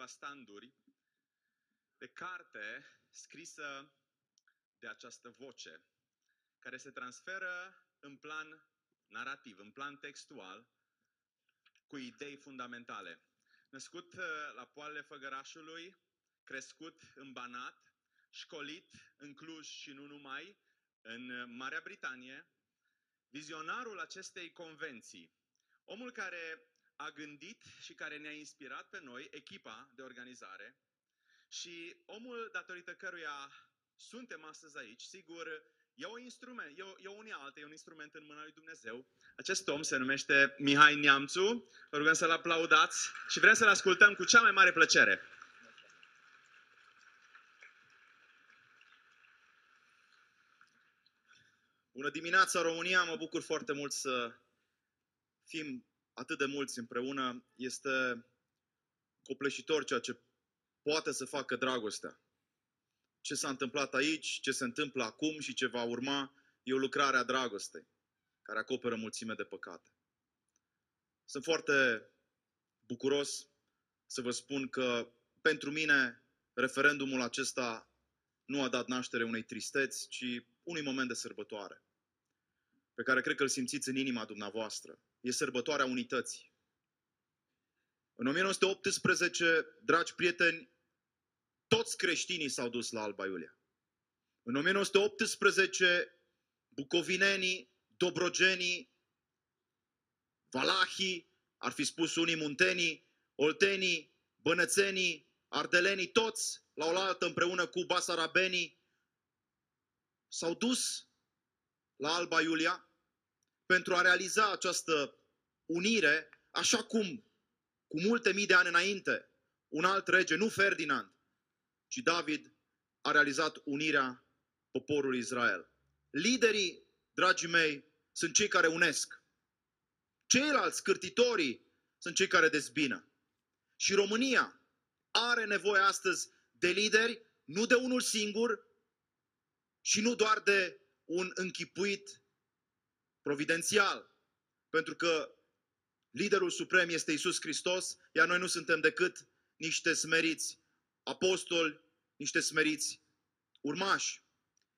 câteva standuri de carte scrisă de această voce, care se transferă în plan narrativ, în plan textual, cu idei fundamentale. Născut uh, la poalele Făgărașului, crescut în Banat, școlit în Cluj și nu numai, în Marea Britanie, vizionarul acestei convenții, omul care a gândit și care ne-a inspirat pe noi, echipa de organizare, și omul datorită căruia suntem astăzi aici, sigur, e, o instrument, e, o, e o unealtă, e un instrument în mâna lui Dumnezeu. Acest om se numește Mihai Neamțu. Vă rugăm să-l aplaudați și vrem să-l ascultăm cu cea mai mare plăcere. Bună dimineața, România! Mă bucur foarte mult să fim atât de mulți împreună. Este copleșitor ceea ce poate să facă dragostea. Ce s-a întâmplat aici, ce se întâmplă acum și ce va urma, e o lucrare a dragostei, care acoperă mulțime de păcate. Sunt foarte bucuros să vă spun că pentru mine referendumul acesta nu a dat naștere unei tristeți, ci unui moment de sărbătoare, pe care cred că îl simțiți în inima dumneavoastră. E sărbătoarea unității. În 1918, dragi prieteni, toți creștinii s-au dus la Alba Iulia. În 1918, bucovinenii, dobrogenii, valahii, ar fi spus unii muntenii, oltenii, bănățenii, ardelenii, toți la oaltă împreună cu basarabenii, s-au dus la Alba Iulia pentru a realiza această unire, așa cum cu multe mii de ani înainte, un alt rege, nu Ferdinand, ci David, a realizat unirea poporului Israel. Liderii, dragii mei, sunt cei care unesc. Ceilalți cârtitorii sunt cei care dezbină. Și România are nevoie astăzi de lideri, nu de unul singur și nu doar de un închipuit providențial. Pentru că liderul suprem este Isus Hristos, iar noi nu suntem decât niște smeriți apostoli, niște smeriți urmași.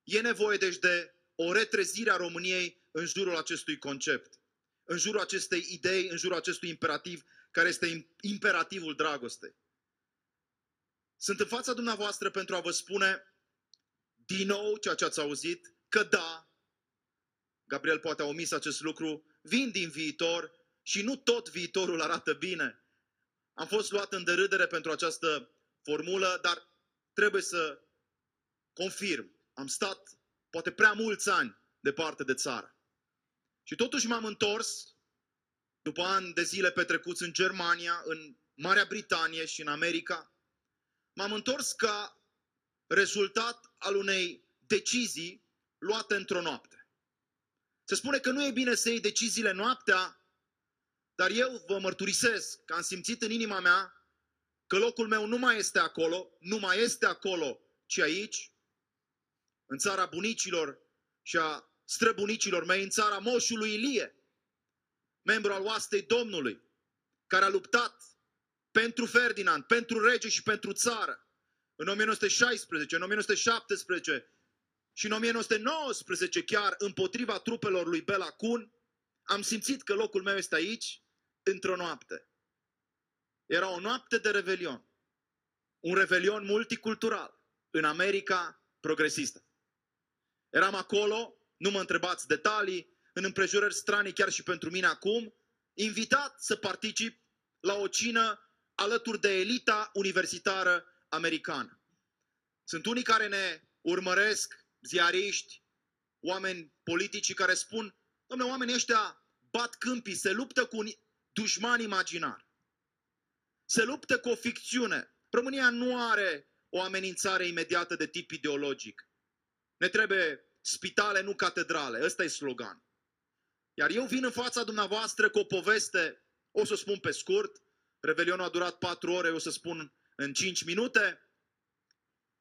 E nevoie deci de o retrezire a României în jurul acestui concept, în jurul acestei idei, în jurul acestui imperativ, care este imperativul dragostei. Sunt în fața dumneavoastră pentru a vă spune din nou ceea ce ați auzit, că da, Gabriel poate a omis acest lucru, vin din viitor și nu tot viitorul arată bine. Am fost luat în derâdere pentru această formulă, dar trebuie să confirm. Am stat poate prea mulți ani departe de țară. Și totuși m-am întors după ani de zile petrecuți în Germania, în Marea Britanie și în America. M-am întors ca rezultat al unei decizii luate într-o noapte. Se spune că nu e bine să iei deciziile noaptea, dar eu vă mărturisesc că am simțit în inima mea că locul meu nu mai este acolo, nu mai este acolo, ci aici, în țara bunicilor și a străbunicilor mei, în țara moșului Ilie, membru al oastei Domnului, care a luptat pentru Ferdinand, pentru rege și pentru țară, în 1916, în 1917 și în 1919 chiar împotriva trupelor lui Bela Kun, am simțit că locul meu este aici, într-o noapte. Era o noapte de revelion. Un revelion multicultural în America progresistă. Eram acolo, nu mă întrebați detalii, în împrejurări stranii chiar și pentru mine acum, invitat să particip la o cină alături de elita universitară americană. Sunt unii care ne urmăresc, ziariști, oameni politici care spun, domnule, oamenii ăștia bat câmpii, se luptă cu un dușman imaginar. Se luptă cu o ficțiune. România nu are o amenințare imediată de tip ideologic. Ne trebuie spitale, nu catedrale. Ăsta e slogan. Iar eu vin în fața dumneavoastră cu o poveste, o să spun pe scurt, Revelionul a durat patru ore, o să spun în 5 minute,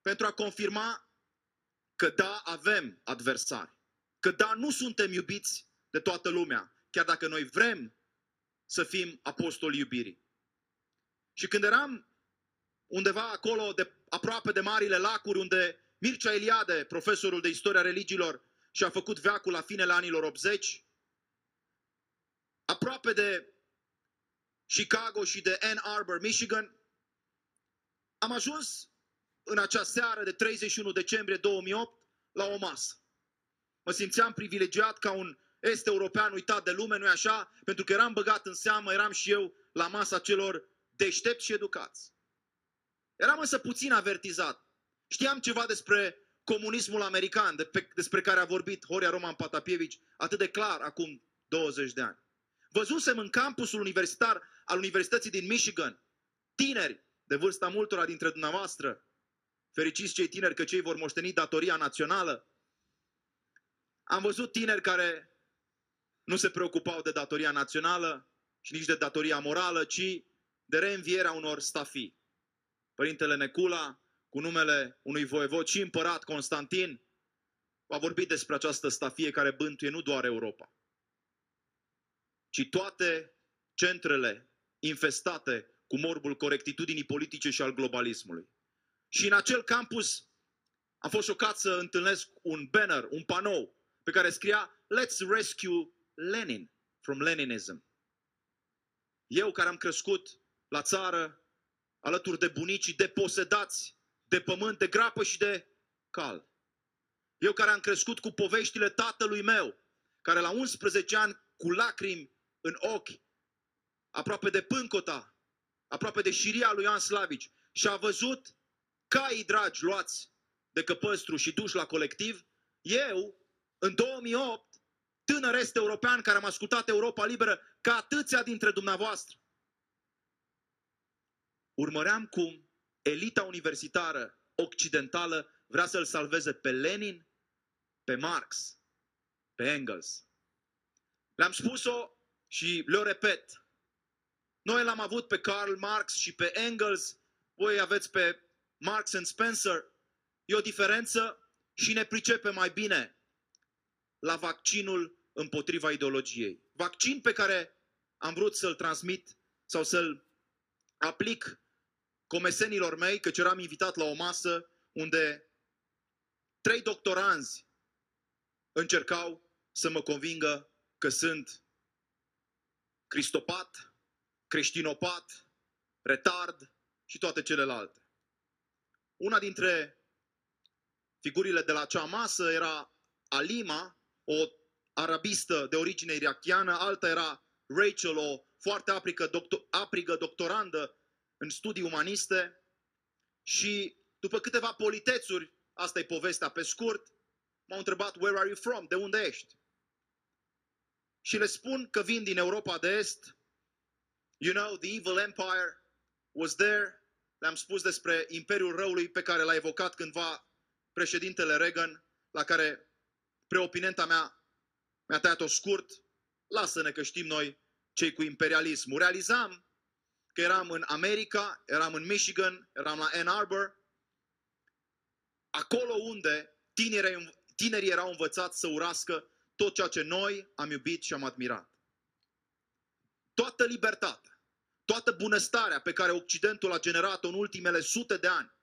pentru a confirma că da, avem adversari. Că da, nu suntem iubiți de toată lumea, chiar dacă noi vrem să fim apostoli iubirii. Și când eram undeva acolo, de, aproape de marile lacuri, unde Mircea Eliade, profesorul de istoria religiilor, și-a făcut veacul la finele anilor 80, aproape de Chicago și de Ann Arbor, Michigan, am ajuns în acea seară de 31 decembrie 2008 la o masă. Mă simțeam privilegiat ca un est european uitat de lume, nu așa? Pentru că eram băgat în seamă, eram și eu la masa celor deștepți și educați. Eram însă puțin avertizat. Știam ceva despre comunismul american, de pe, despre care a vorbit Horia Roman Patapievici atât de clar acum 20 de ani. Văzusem în campusul universitar al Universității din Michigan tineri de vârsta multora dintre dumneavoastră, fericiți cei tineri că cei vor moșteni datoria națională. Am văzut tineri care nu se preocupau de datoria națională și nici de datoria morală, ci de reînvierea unor stafii. Părintele Necula, cu numele unui voievod și împărat Constantin, a vorbit despre această stafie care bântuie nu doar Europa, ci toate centrele infestate cu morbul corectitudinii politice și al globalismului. Și în acel campus am fost șocat să întâlnesc un banner, un panou, pe care scria Let's rescue Lenin from Leninism. Eu care am crescut la țară, alături de bunicii deposedați de pământ, de grapă și de cal. Eu care am crescut cu poveștile tatălui meu, care la 11 ani, cu lacrimi în ochi, aproape de pâncota, aproape de șiria lui Ioan Slavici, și a văzut caii dragi luați de căpăstru și duși la colectiv, eu, în 2008, tânăr est european care am ascultat Europa Liberă, ca atâția dintre dumneavoastră, urmăream cum elita universitară occidentală vrea să-l salveze pe Lenin, pe Marx, pe Engels. Le-am spus-o și le-o repet. Noi l-am avut pe Karl Marx și pe Engels, voi aveți pe Marx and Spencer. E o diferență și ne pricepe mai bine la vaccinul împotriva ideologiei. Vaccin pe care am vrut să-l transmit sau să-l aplic comesenilor mei, căci eram invitat la o masă unde trei doctoranzi încercau să mă convingă că sunt cristopat, creștinopat, retard și toate celelalte. Una dintre figurile de la acea masă era Alima, o arabistă de origine irachiană, alta era Rachel, o foarte aprigă, doctor, aprigă doctorandă în studii umaniste și după câteva politețuri, asta e povestea pe scurt, m-au întrebat, where are you from? De unde ești? Și le spun că vin din Europa de Est. You know, the evil empire was there. Le-am spus despre Imperiul Răului pe care l-a evocat cândva președintele Reagan, la care preopinenta mea mi-a tăiat-o scurt. Lasă-ne că știm noi cei cu imperialismul. Realizam că eram în America, eram în Michigan, eram la Ann Arbor, acolo unde tinerii, tinerii erau învățați să urască tot ceea ce noi am iubit și am admirat. Toată libertatea, toată bunăstarea pe care Occidentul a generat-o în ultimele sute de ani,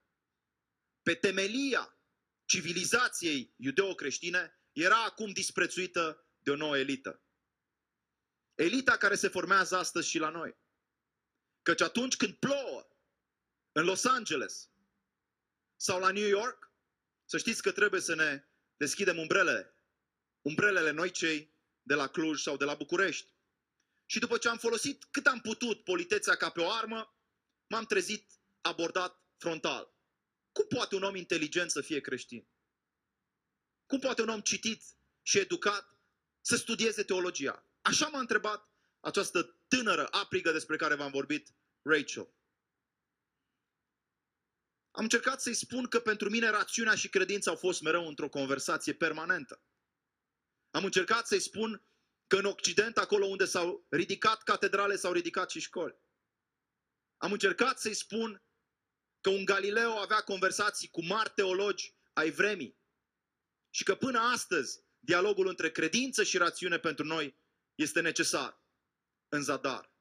pe temelia civilizației iudeo-creștine, era acum disprețuită de o nouă elită. Elita care se formează astăzi și la noi. Căci atunci când plouă în Los Angeles sau la New York, să știți că trebuie să ne deschidem umbrelele. Umbrelele noi cei de la Cluj sau de la București. Și după ce am folosit cât am putut politețea ca pe o armă, m-am trezit abordat frontal. Cum poate un om inteligent să fie creștin? Cum poate un om citit și educat să studieze teologia? Așa m-a întrebat această tânără aprigă despre care v-am vorbit, Rachel. Am încercat să-i spun că pentru mine rațiunea și credința au fost mereu într-o conversație permanentă. Am încercat să-i spun că în Occident, acolo unde s-au ridicat catedrale, s-au ridicat și școli. Am încercat să-i spun că un Galileo avea conversații cu mari teologi ai vremii și că până astăzi dialogul între credință și rațiune pentru noi este necesar în zadar.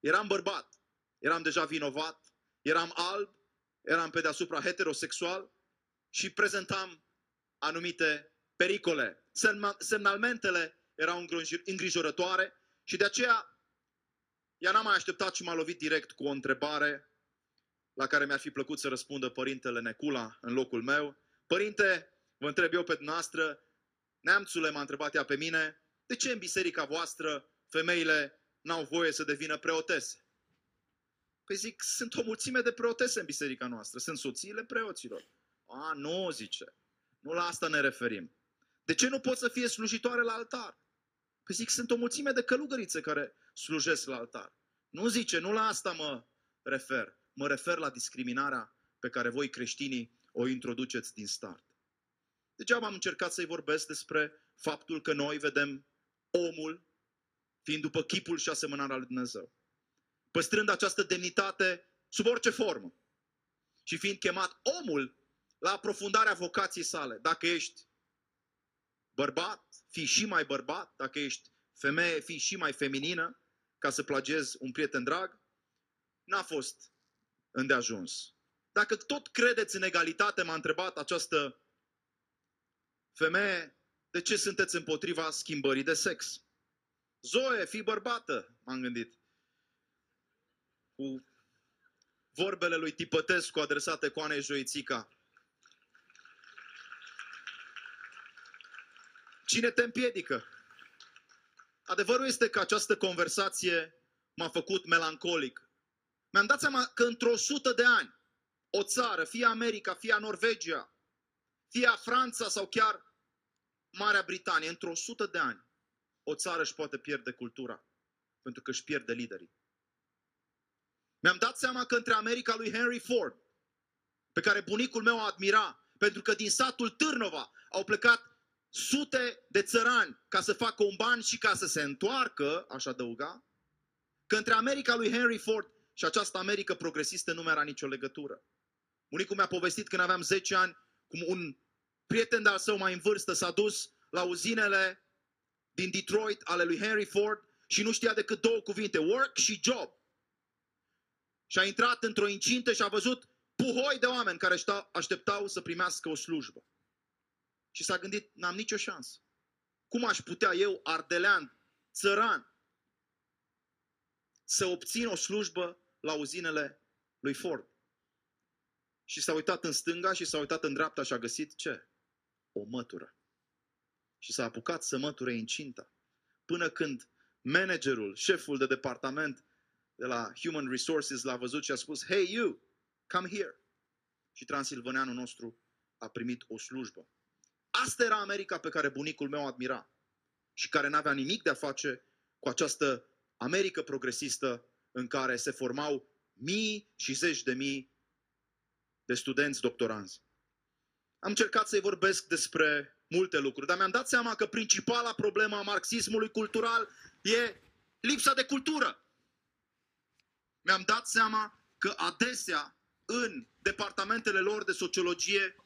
Eram bărbat, eram deja vinovat, eram alb, eram pe deasupra heterosexual și prezentam anumite pericole. Semna- Semnalmentele erau îngrijor- îngrijorătoare și de aceea ea n-a mai așteptat și m-a lovit direct cu o întrebare la care mi-ar fi plăcut să răspundă părintele Necula în locul meu. Părinte, vă întreb eu pe dumneavoastră, neamțule m-a întrebat ea pe mine, de ce în biserica voastră femeile n-au voie să devină preotese? Păi zic, sunt o mulțime de preotese în biserica noastră, sunt soțiile preoților. A, nu, zice, nu la asta ne referim. De ce nu pot să fie slujitoare la altar? Păi zic, sunt o mulțime de călugărițe care slujesc la altar. Nu zice, nu la asta mă refer. Mă refer la discriminarea pe care voi creștinii o introduceți din start. Degeaba am încercat să-i vorbesc despre faptul că noi vedem omul fiind după chipul și asemănarea lui Dumnezeu. Păstrând această demnitate sub orice formă. Și fiind chemat omul la aprofundarea vocației sale. Dacă ești bărbat, fii și mai bărbat, dacă ești femeie, fii și mai feminină, ca să plagezi un prieten drag, n-a fost îndeajuns. Dacă tot credeți în egalitate, m-a întrebat această femeie, de ce sunteți împotriva schimbării de sex? Zoe, fii bărbată, m-am gândit. Cu vorbele lui Tipătescu adresate Coanei Joițica. Cine te împiedică? Adevărul este că această conversație m-a făcut melancolic. Mi-am dat seama că într-o sută de ani, o țară, fie America, fie Norvegia, fie Franța sau chiar Marea Britanie, într-o sută de ani, o țară își poate pierde cultura, pentru că își pierde liderii. Mi-am dat seama că între America lui Henry Ford, pe care bunicul meu o admira, pentru că din satul Târnova au plecat sute de țărani ca să facă un ban și ca să se întoarcă, aș adăuga, că între America lui Henry Ford și această Americă progresistă nu mai era nicio legătură. Bunicul mi-a povestit când aveam 10 ani, cum un prieten de-al său mai în vârstă s-a dus la uzinele din Detroit ale lui Henry Ford și nu știa decât două cuvinte, work și job. Și a intrat într-o incintă și a văzut puhoi de oameni care așteptau să primească o slujbă. Și s-a gândit, n-am nicio șansă. Cum aș putea eu, ardelean, țăran, să obțin o slujbă la uzinele lui Ford? Și s-a uitat în stânga și s-a uitat în dreapta și a găsit ce? O mătură. Și s-a apucat să măture incinta. Până când managerul, șeful de departament de la Human Resources l-a văzut și a spus, Hey you, come here. Și transilvaneanul nostru a primit o slujbă. Asta era America pe care bunicul meu admira și care n-avea nimic de a face cu această Americă progresistă în care se formau mii și zeci de mii de studenți doctoranți. Am încercat să-i vorbesc despre multe lucruri, dar mi-am dat seama că principala problemă a marxismului cultural e lipsa de cultură. Mi-am dat seama că adesea în departamentele lor de sociologie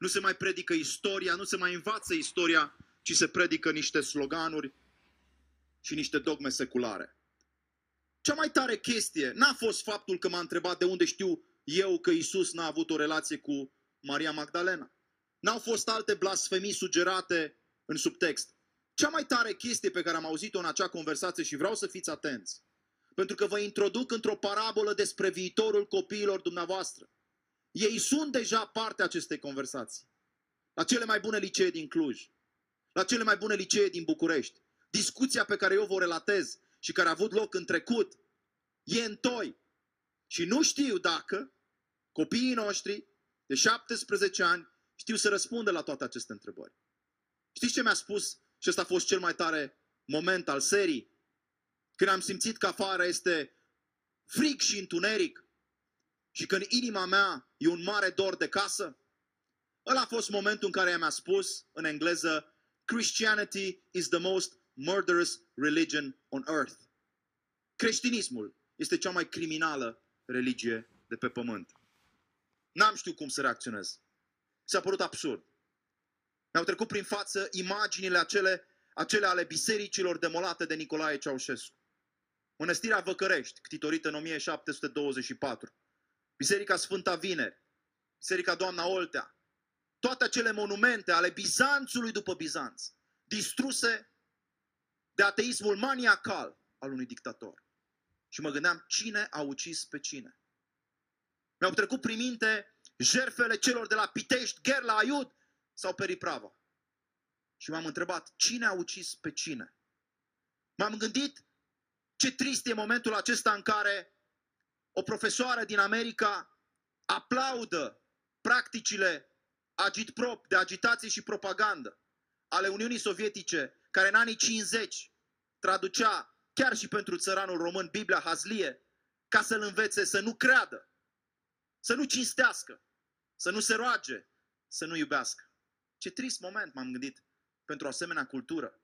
nu se mai predică istoria, nu se mai învață istoria, ci se predică niște sloganuri și niște dogme seculare. Cea mai tare chestie n-a fost faptul că m-a întrebat de unde știu eu că Isus n-a avut o relație cu Maria Magdalena. N-au fost alte blasfemii sugerate în subtext. Cea mai tare chestie pe care am auzit-o în acea conversație și vreau să fiți atenți, pentru că vă introduc într-o parabolă despre viitorul copiilor dumneavoastră. Ei sunt deja parte a acestei conversații. La cele mai bune licee din Cluj, la cele mai bune licee din București. Discuția pe care eu vă relatez și care a avut loc în trecut e în toi. Și nu știu dacă copiii noștri de 17 ani știu să răspundă la toate aceste întrebări. Știți ce mi-a spus? Și ăsta a fost cel mai tare moment al serii. Când am simțit că afară este fric și întuneric și că în inima mea e un mare dor de casă, ăla a fost momentul în care mi-a spus în engleză Christianity is the most murderous religion on earth. Creștinismul este cea mai criminală religie de pe pământ. N-am știut cum să reacționez. S-a părut absurd. Mi-au trecut prin față imaginile acele, acele ale bisericilor demolate de Nicolae Ceaușescu. Mănăstirea Văcărești, ctitorită în 1724 Biserica Sfânta Vineri, Biserica Doamna Oltea, toate acele monumente ale Bizanțului după Bizanț, distruse de ateismul maniacal al unui dictator. Și mă gândeam, cine a ucis pe cine? Mi-au trecut prin minte jerfele celor de la Pitești, Gherla, Aiud sau Periprava. Și m-am întrebat, cine a ucis pe cine? M-am gândit ce trist e momentul acesta în care o profesoară din America aplaudă practicile agitprop, de agitație și propagandă ale Uniunii Sovietice, care în anii 50 traducea chiar și pentru țăranul român Biblia Hazlie, ca să-l învețe să nu creadă, să nu cinstească, să nu se roage, să nu iubească. Ce trist moment m-am gândit pentru o asemenea cultură.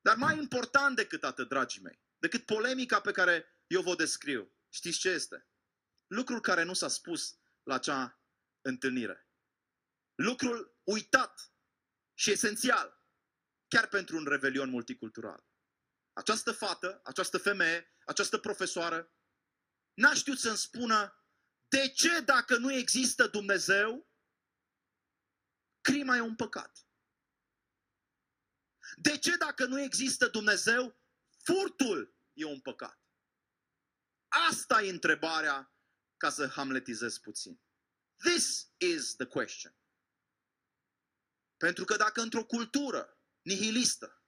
Dar mai important decât atât, dragii mei, decât polemica pe care eu vă descriu, știți ce este? Lucrul care nu s-a spus la acea întâlnire. Lucrul uitat și esențial, chiar pentru un revelion multicultural. Această fată, această femeie, această profesoară, n-a știut să-mi spună de ce dacă nu există Dumnezeu, crima e un păcat. De ce dacă nu există Dumnezeu, furtul e un păcat? Asta e întrebarea ca să hamletizez puțin. This is the question. Pentru că dacă într-o cultură nihilistă,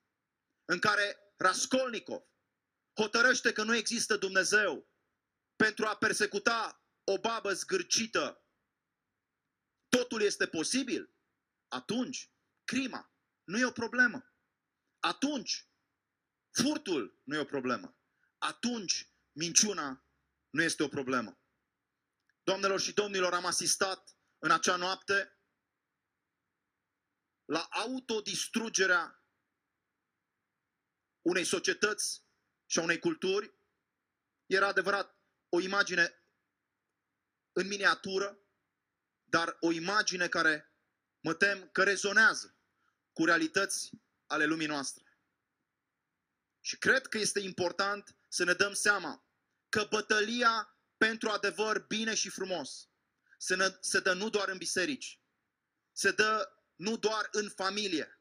în care Raskolnikov hotărăște că nu există Dumnezeu pentru a persecuta o babă zgârcită, totul este posibil, atunci crima nu e o problemă. Atunci furtul nu e o problemă. Atunci minciuna nu este o problemă. Doamnelor și domnilor, am asistat în acea noapte la autodistrugerea unei societăți și a unei culturi. Era adevărat o imagine în miniatură, dar o imagine care mă tem că rezonează cu realități ale lumii noastre. Și cred că este important să ne dăm seama că bătălia pentru adevăr bine și frumos se, ne, se dă nu doar în biserici, se dă nu doar în familie,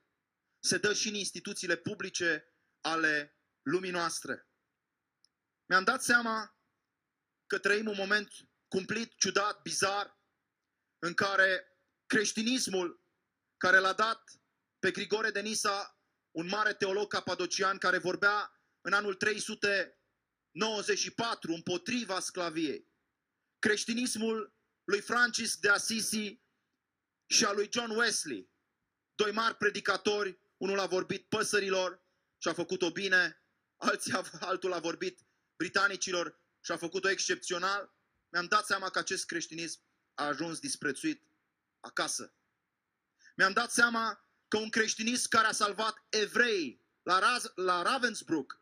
se dă și în instituțiile publice ale lumii noastre. Mi-am dat seama că trăim un moment cumplit, ciudat, bizar, în care creștinismul, care l-a dat pe Grigore de Nisa, un mare teolog capadocian care vorbea în anul 394 împotriva sclaviei. Creștinismul lui Francis de Assisi și a lui John Wesley, doi mari predicatori, unul a vorbit păsărilor și a făcut-o bine, alții, altul a vorbit britanicilor și a făcut-o excepțional, mi-am dat seama că acest creștinism a ajuns disprețuit acasă. Mi-am dat seama că un creștinism care a salvat evrei la, Raz- la Ravensbrück,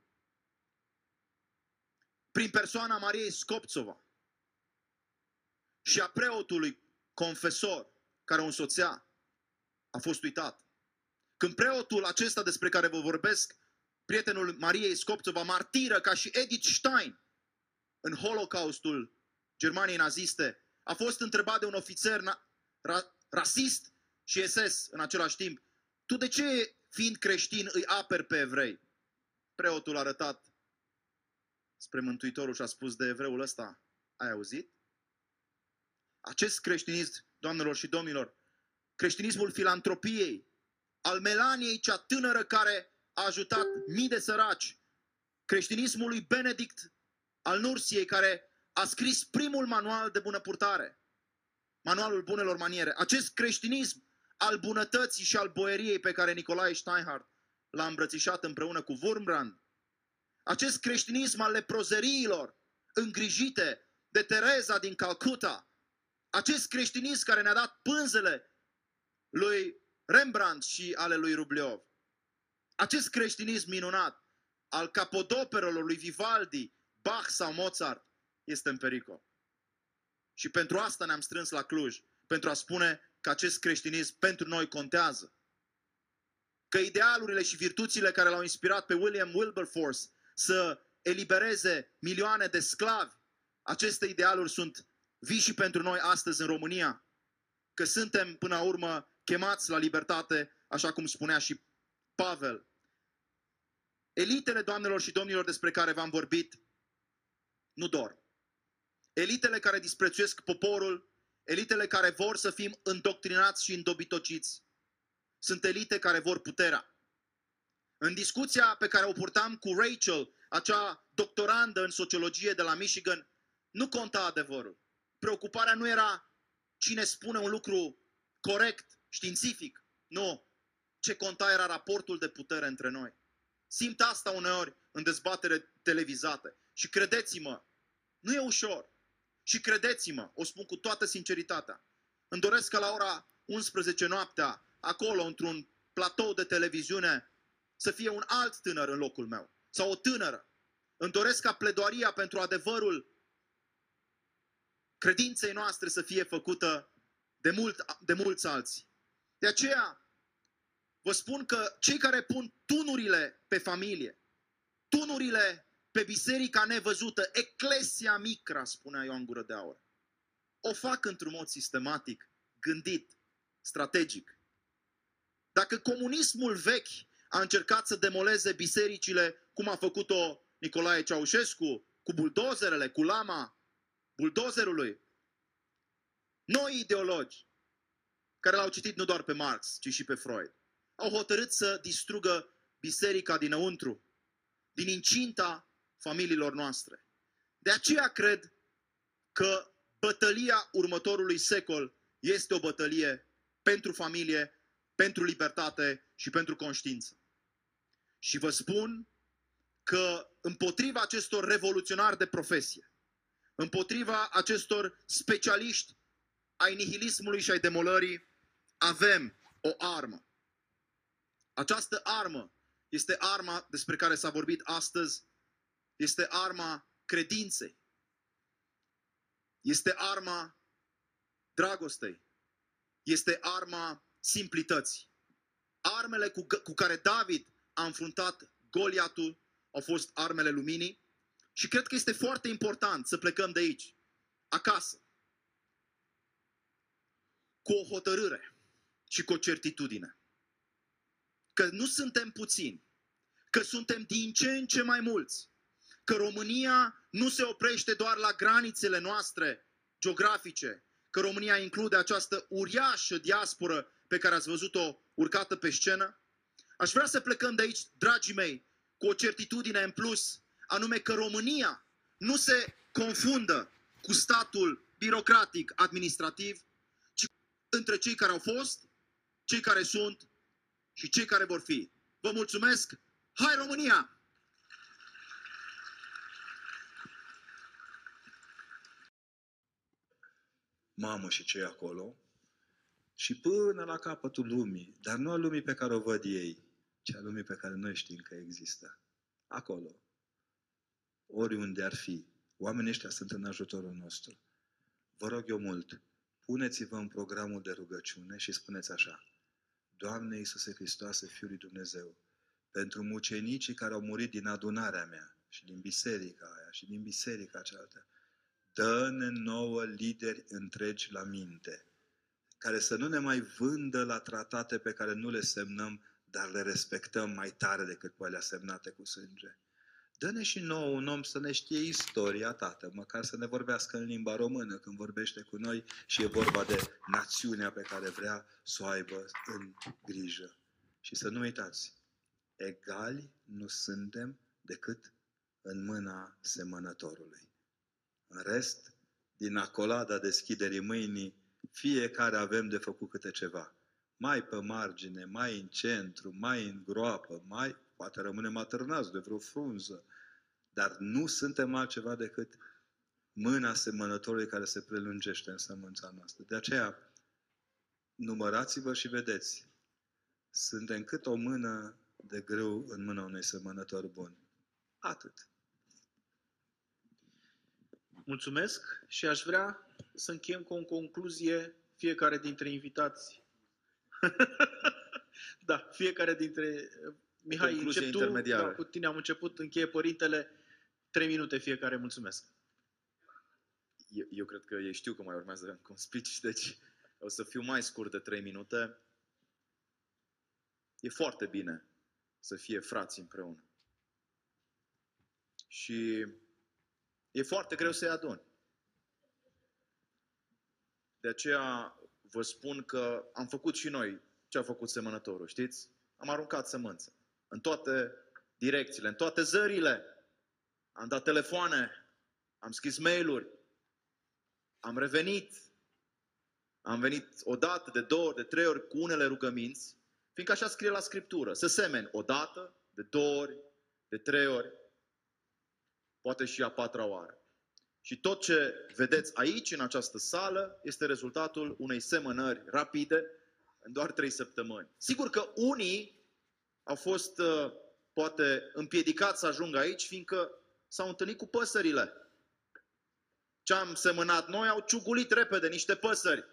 prin persoana Mariei Scopțova și a preotului confesor care o însoțea, a fost uitat. Când preotul acesta despre care vă vorbesc, prietenul Mariei Scopțova, martiră ca și Edith Stein în Holocaustul Germaniei naziste, a fost întrebat de un ofițer ra- rasist și SS în același timp, tu de ce, fiind creștin, îi aperi pe evrei? Preotul a arătat spre Mântuitorul și a spus de evreul ăsta, ai auzit? Acest creștinism, doamnelor și domnilor, creștinismul filantropiei, al Melaniei, cea tânără care a ajutat mii de săraci, creștinismul lui Benedict al Nursiei, care a scris primul manual de bună purtare, manualul bunelor maniere. Acest creștinism al bunătății și al boieriei pe care Nicolae Steinhardt l-a îmbrățișat împreună cu Wurmbrand, acest creștinism al leprozeriilor îngrijite de Tereza din Calcuta, acest creștinism care ne-a dat pânzele lui Rembrandt și ale lui Rubliov, acest creștinism minunat al capodoperelor lui Vivaldi, Bach sau Mozart este în pericol. Și pentru asta ne-am strâns la Cluj, pentru a spune că acest creștinism pentru noi contează. Că idealurile și virtuțile care l-au inspirat pe William Wilberforce să elibereze milioane de sclavi, aceste idealuri sunt vii și pentru noi astăzi în România, că suntem până la urmă chemați la libertate, așa cum spunea și Pavel. Elitele, doamnelor și domnilor, despre care v-am vorbit, nu dorm. Elitele care disprețuiesc poporul, elitele care vor să fim îndoctrinați și îndobitociți, sunt elite care vor puterea. În discuția pe care o purtam cu Rachel, acea doctorandă în sociologie de la Michigan, nu conta adevărul. Preocuparea nu era cine spune un lucru corect, științific. Nu. Ce conta era raportul de putere între noi. Simt asta uneori în dezbatere televizate. Și credeți-mă, nu e ușor. Și credeți-mă, o spun cu toată sinceritatea, îmi doresc ca la ora 11 noaptea, acolo, într-un platou de televiziune, să fie un alt tânăr în locul meu. Sau o tânără. Îmi doresc ca pledoaria pentru adevărul credinței noastre să fie făcută de, mult, de mulți alții. De aceea, vă spun că cei care pun tunurile pe familie, tunurile pe biserica nevăzută, eclesia micra, spunea Ioan Gură de Aur, o fac într-un mod sistematic, gândit, strategic. Dacă comunismul vechi a încercat să demoleze bisericile, cum a făcut-o Nicolae Ceaușescu, cu buldozerele, cu lama buldozerului, noi ideologi, care l-au citit nu doar pe Marx, ci și pe Freud, au hotărât să distrugă biserica dinăuntru, din incinta familiilor noastre. De aceea cred că bătălia următorului secol este o bătălie pentru familie, pentru libertate și pentru conștiință. Și vă spun că împotriva acestor revoluționari de profesie, împotriva acestor specialiști ai nihilismului și ai demolării, avem o armă. Această armă este arma despre care s-a vorbit astăzi, este arma credinței, este arma dragostei, este arma simplității. Armele cu, cu care David a înfruntat Goliatul au fost armele luminii și cred că este foarte important să plecăm de aici, acasă, cu o hotărâre și cu o certitudine. Că nu suntem puțini, că suntem din ce în ce mai mulți, că România nu se oprește doar la granițele noastre geografice, că România include această uriașă diasporă pe care ați văzut-o urcată pe scenă. Aș vrea să plecăm de aici, dragii mei, cu o certitudine în plus, anume că România nu se confundă cu statul birocratic, administrativ, ci între cei care au fost, cei care sunt și cei care vor fi. Vă mulțumesc! Hai România! Mamă și cei acolo, și până la capătul lumii, dar nu a lumii pe care o văd ei, ci a lumii pe care noi știm că există. Acolo. Oriunde ar fi. Oamenii ăștia sunt în ajutorul nostru. Vă rog eu mult, puneți-vă în programul de rugăciune și spuneți așa. Doamne Iisuse Hristoase, Fiul lui Dumnezeu, pentru mucenicii care au murit din adunarea mea și din biserica aia și din biserica cealaltă, dă-ne nouă lideri întregi la minte, care să nu ne mai vândă la tratate pe care nu le semnăm, dar le respectăm mai tare decât pe alea semnate cu sânge. Dă-ne și nouă un om să ne știe istoria, tată, măcar să ne vorbească în limba română când vorbește cu noi și e vorba de națiunea pe care vrea să o aibă în grijă. Și să nu uitați, egali nu suntem decât în mâna semănătorului. În rest, din acolada deschiderii mâinii, fiecare avem de făcut câte ceva. Mai pe margine, mai în centru, mai în groapă, mai poate rămânem atârnați de vreo frunză, dar nu suntem altceva decât mâna semănătorului care se prelungește în sămânța noastră. De aceea, numărați-vă și vedeți. Suntem cât o mână de greu în mâna unui semănător bun. Atât. Mulțumesc și aș vrea să încheiem cu o concluzie fiecare dintre invitați. da, fiecare dintre... Mihai, Concluzie încep tu, intermediară. da, cu tine am început, încheie părintele, trei minute fiecare, mulțumesc. eu, eu cred că ei știu că mai urmează încă un speech, deci o să fiu mai scurt de 3 minute. E foarte bine să fie frați împreună. Și e foarte greu să-i aduni. De aceea vă spun că am făcut și noi ce a făcut semănătorul, știți? Am aruncat sămânță. În toate direcțiile, în toate zările. Am dat telefoane, am scris mail-uri, am revenit, am venit o dată, de două ori, de trei ori cu unele rugăminți, fiindcă așa scrie la Scriptură. Să semeni o dată, de două ori, de trei ori, poate și a patra oară. Și tot ce vedeți aici, în această sală, este rezultatul unei semănări rapide, în doar trei săptămâni. Sigur că unii au fost, uh, poate, împiedicați să ajungă aici, fiindcă s-au întâlnit cu păsările. Ce am semănat noi au ciugulit repede niște păsări.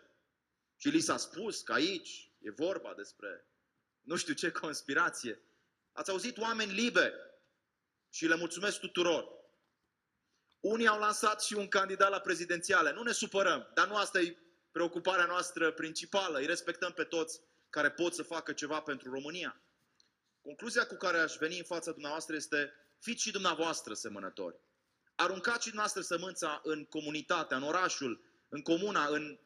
Și li s-a spus că aici e vorba despre nu știu ce conspirație. Ați auzit oameni liberi și le mulțumesc tuturor. Unii au lansat și un candidat la prezidențiale. Nu ne supărăm, dar nu asta e preocuparea noastră principală. Îi respectăm pe toți care pot să facă ceva pentru România. Concluzia cu care aș veni în fața dumneavoastră este fiți și dumneavoastră semănători. Aruncați și dumneavoastră sămânța în comunitatea, în orașul, în comuna, în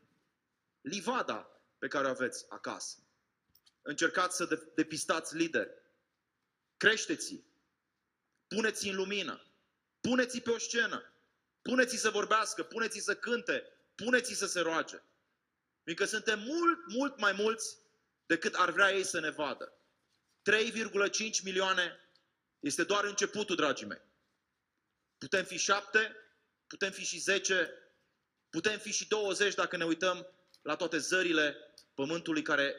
livada pe care o aveți acasă. Încercați să depistați lideri. Creșteți-i. Puneți-i în lumină. Puneți-i pe o scenă. Puneți-i să vorbească, puneți-i să cânte, puneți-i să se roage. Fiindcă suntem mult, mult mai mulți decât ar vrea ei să ne vadă. 3,5 milioane este doar începutul, dragii mei. Putem fi șapte, putem fi și zece, putem fi și 20 dacă ne uităm la toate zările pământului care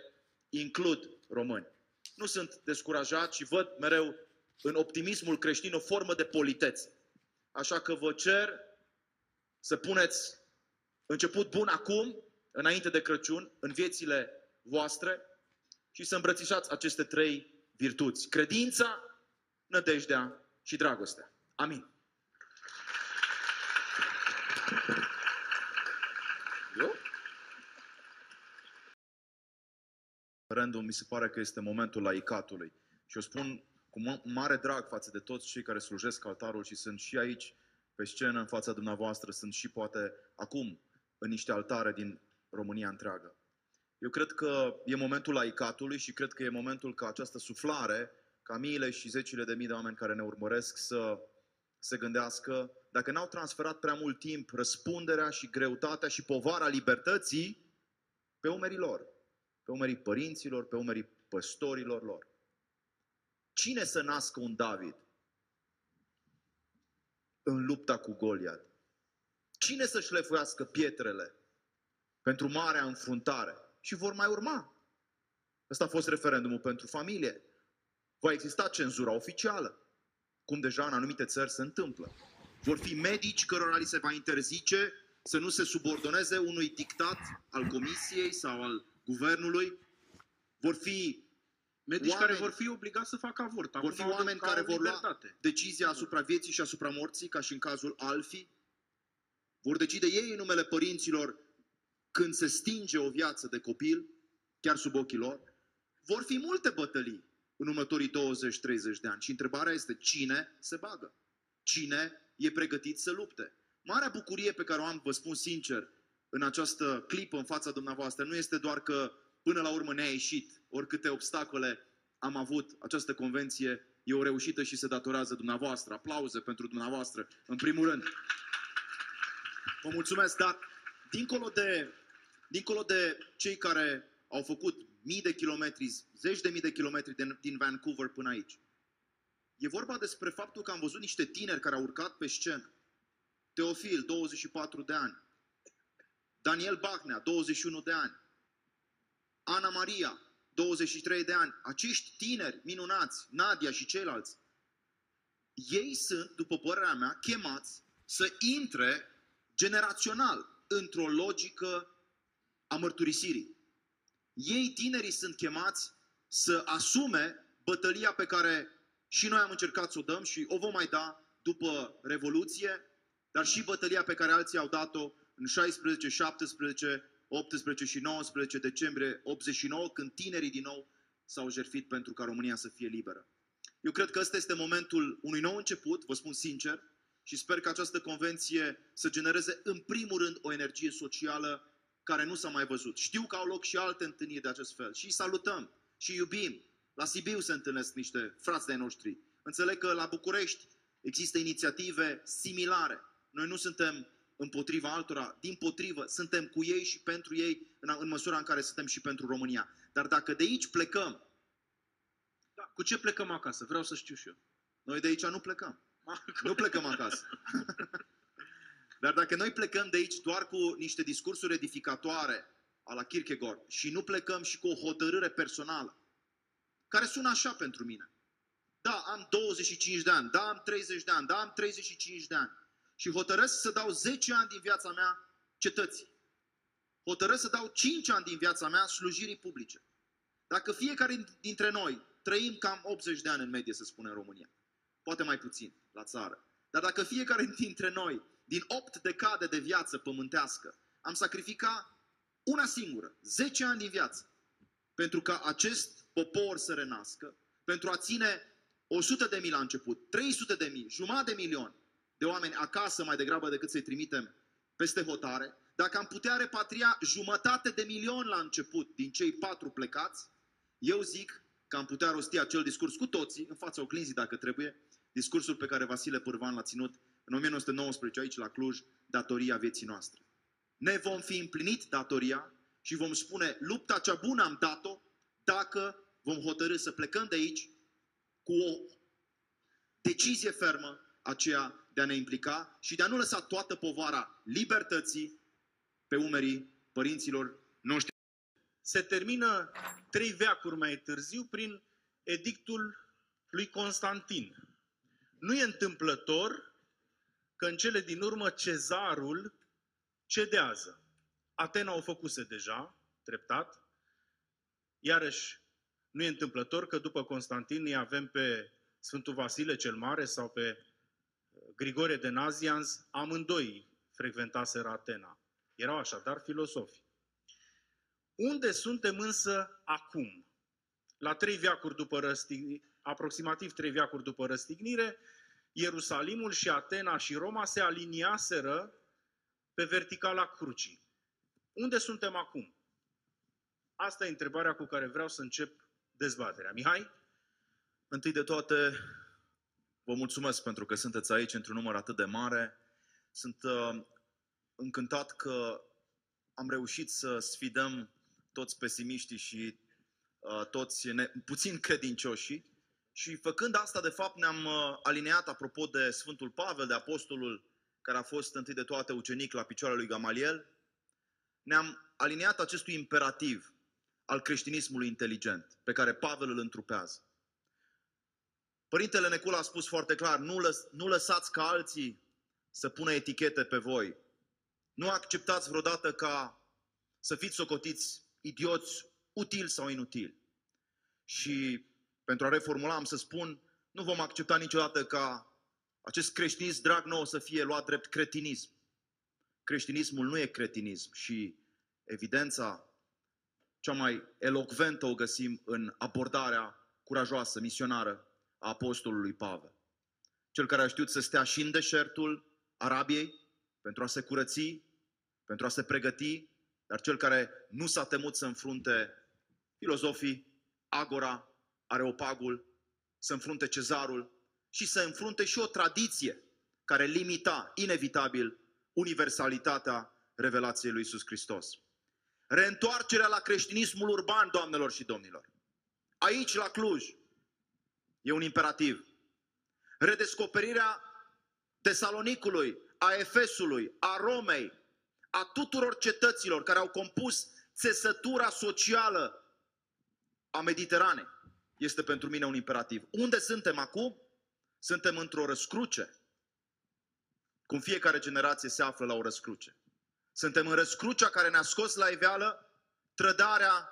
includ români. Nu sunt descurajat și văd mereu în optimismul creștin o formă de politețe. Așa că vă cer să puneți început bun acum, înainte de Crăciun, în viețile voastre și să îmbrățișați aceste trei virtuți. Credința, nădejdea și dragostea. Amin. Eu? Referendum mi se pare că este momentul laicatului. Și o spun cu mare drag față de toți cei care slujesc altarul și sunt și aici pe scenă în fața dumneavoastră, sunt și poate acum în niște altare din România întreagă. Eu cred că e momentul laicatului și cred că e momentul ca această suflare, ca miile și zecile de mii de oameni care ne urmăresc să se gândească dacă n-au transferat prea mult timp răspunderea și greutatea și povara libertății pe umerii lor, pe umerii părinților, pe umerii păstorilor lor. Cine să nască un David în lupta cu Goliat? Cine să șlefuiască pietrele pentru marea înfruntare? Și vor mai urma. Ăsta a fost referendumul pentru familie. Va exista cenzura oficială, cum deja în anumite țări se întâmplă. Vor fi medici cărora li se va interzice să nu se subordoneze unui dictat al comisiei sau al guvernului. Vor fi Medici oameni, care vor fi obligați să facă avort. Vor fi oameni care vor lua decizia asupra vieții și asupra morții, ca și în cazul Alfi. Vor decide ei în numele părinților când se stinge o viață de copil, chiar sub ochii lor. Vor fi multe bătălii în următorii 20-30 de ani. Și întrebarea este cine se bagă? Cine e pregătit să lupte? Marea bucurie pe care o am, vă spun sincer, în această clipă în fața dumneavoastră, nu este doar că până la urmă ne-a ieșit, oricâte obstacole am avut, această convenție e o reușită și se datorează dumneavoastră. Aplauze pentru dumneavoastră, în primul rând. Vă mulțumesc, dar dincolo de, dincolo de cei care au făcut mii de kilometri, zeci de mii de kilometri din, din Vancouver până aici, e vorba despre faptul că am văzut niște tineri care au urcat pe scenă. Teofil, 24 de ani. Daniel Bahnea, 21 de ani. Ana Maria, 23 de ani. Acești tineri minunați, Nadia și ceilalți, ei sunt, după părerea mea, chemați să intre generațional într-o logică a mărturisirii. Ei, tinerii, sunt chemați să asume bătălia pe care și noi am încercat să o dăm și o vom mai da după Revoluție, dar și bătălia pe care alții au dat-o în 16, 17, 18 și 19 decembrie 89, când tinerii din nou s-au jertfit pentru ca România să fie liberă. Eu cred că ăsta este momentul unui nou început, vă spun sincer, și sper că această convenție să genereze în primul rând o energie socială care nu s-a mai văzut. Știu că au loc și alte întâlniri de acest fel și îi salutăm și iubim. La Sibiu se întâlnesc niște frați de noștri. Înțeleg că la București există inițiative similare. Noi nu suntem împotriva altora, din potrivă, suntem cu ei și pentru ei în, în măsura în care suntem și pentru România. Dar dacă de aici plecăm, Da, cu ce plecăm acasă? Vreau să știu și eu. noi de aici nu plecăm. Nu plecăm acasă. Dar dacă noi plecăm de aici doar cu niște discursuri edificatoare a la Kierkegaard și nu plecăm și cu o hotărâre personală, care sună așa pentru mine. Da, am 25 de ani, da, am 30 de ani, da, am 35 de ani și hotărăsc să dau 10 ani din viața mea cetății. Hotărăsc să dau 5 ani din viața mea slujirii publice. Dacă fiecare dintre noi trăim cam 80 de ani în medie, să spunem, în România, poate mai puțin la țară, dar dacă fiecare dintre noi, din 8 decade de viață pământească, am sacrificat una singură, 10 ani din viață, pentru ca acest popor să renască, pentru a ține 100 de mii la început, 300 de mii, jumătate de milion de oameni acasă mai degrabă decât să-i trimitem peste hotare, dacă am putea repatria jumătate de milion la început din cei patru plecați, eu zic că am putea rosti acel discurs cu toții, în fața oglinzii dacă trebuie, discursul pe care Vasile Pârvan l-a ținut în 1919 aici la Cluj, datoria vieții noastre. Ne vom fi împlinit datoria și vom spune lupta cea bună am dat-o dacă vom hotărâ să plecăm de aici cu o decizie fermă aceea de a ne implica și de a nu lăsa toată povara libertății pe umerii părinților noștri. Se termină trei veacuri mai târziu prin edictul lui Constantin. Nu e întâmplător că în cele din urmă cezarul cedează. Atena o făcuse deja, treptat. Iarăși, nu e întâmplător că după Constantin îi avem pe Sfântul Vasile cel Mare sau pe Grigore de Nazianz, amândoi frecventaseră Atena. Erau așadar filosofi. Unde suntem însă acum? La trei veacuri după răstignire, aproximativ trei veacuri după răstignire, Ierusalimul și Atena și Roma se aliniaseră pe verticala crucii. Unde suntem acum? Asta e întrebarea cu care vreau să încep dezbaterea. Mihai? Întâi de toate, vă mulțumesc pentru că sunteți aici într-un număr atât de mare. Sunt uh, încântat că am reușit să sfidăm toți pesimiștii și uh, toți ne, puțin credincioși și făcând asta, de fapt, ne-am uh, alineat, apropo de Sfântul Pavel, de apostolul care a fost întâi de toate ucenic la picioarele lui Gamaliel, ne-am aliniat acestui imperativ al creștinismului inteligent, pe care Pavel îl întrupează. Părintele Necula a spus foarte clar, nu, lăs, nu lăsați ca alții să pună etichete pe voi. Nu acceptați vreodată ca să fiți socotiți idioți, utili sau inutili. Și pentru a reformula am să spun, nu vom accepta niciodată ca acest creștinism drag nou să fie luat drept cretinism. Creștinismul nu e cretinism și evidența cea mai elocventă o găsim în abordarea curajoasă, misionară a apostolului Pavel. Cel care a știut să stea și în deșertul Arabiei pentru a se curăți, pentru a se pregăti, dar cel care nu s-a temut să înfrunte filozofii, agora, areopagul, să înfrunte cezarul și să înfrunte și o tradiție care limita inevitabil universalitatea revelației lui Iisus Hristos. Reîntoarcerea la creștinismul urban, doamnelor și domnilor. Aici, la Cluj, e un imperativ. Redescoperirea Tesalonicului, a Efesului, a Romei, a tuturor cetăților care au compus țesătura socială a Mediteranei este pentru mine un imperativ. Unde suntem acum? Suntem într-o răscruce. Cum fiecare generație se află la o răscruce. Suntem în răscrucea care ne-a scos la iveală trădarea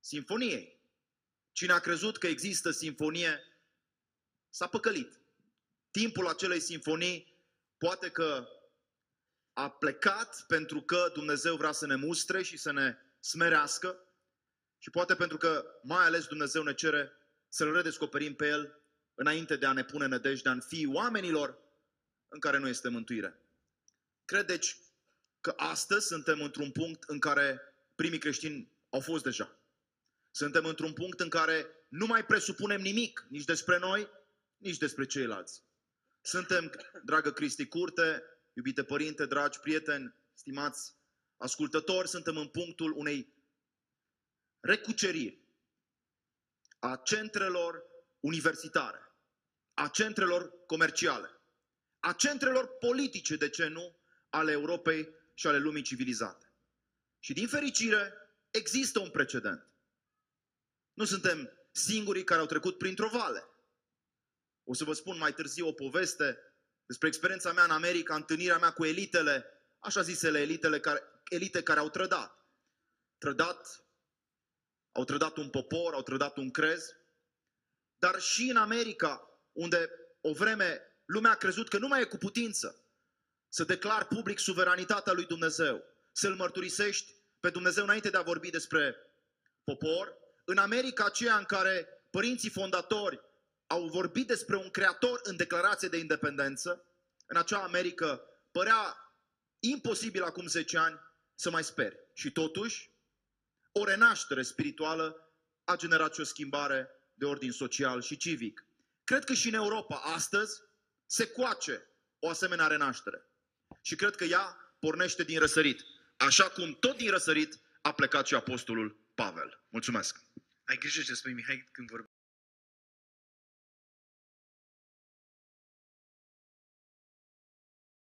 sinfoniei. Cine a crezut că există sinfonie s-a păcălit. Timpul acelei sinfonii poate că a plecat pentru că Dumnezeu vrea să ne mustre și să ne smerească și poate pentru că mai ales Dumnezeu ne cere să-L redescoperim pe El înainte de a ne pune nădejdea în fiii oamenilor în care nu este mântuire. Cred deci că astăzi suntem într-un punct în care primii creștini au fost deja. Suntem într-un punct în care nu mai presupunem nimic, nici despre noi, nici despre ceilalți. Suntem, dragă Cristi Curte, iubite părinte, dragi prieteni, stimați ascultători, suntem în punctul unei recuceriri a centrelor universitare, a centrelor comerciale, a centrelor politice, de ce nu, ale Europei și ale lumii civilizate. Și din fericire, există un precedent. Nu suntem singurii care au trecut printr-o vale. O să vă spun mai târziu o poveste despre experiența mea în America, întâlnirea mea cu elitele, așa zisele elitele care, elite care au trădat. Trădat, au trădat un popor, au trădat un crez, dar și în America, unde o vreme lumea a crezut că nu mai e cu putință să declar public suveranitatea lui Dumnezeu, să-L mărturisești pe Dumnezeu înainte de a vorbi despre popor. În America aceea în care părinții fondatori au vorbit despre un creator în declarație de independență, în acea Americă părea imposibil acum 10 ani să mai speri. Și totuși, o renaștere spirituală a generat și o schimbare de ordin social și civic. Cred că și în Europa astăzi se coace o asemenea renaștere. Și cred că ea pornește din răsărit. Așa cum tot din răsărit a plecat și apostolul Pavel. Mulțumesc! Ai grijă ce spui, Mihai, când vorbești.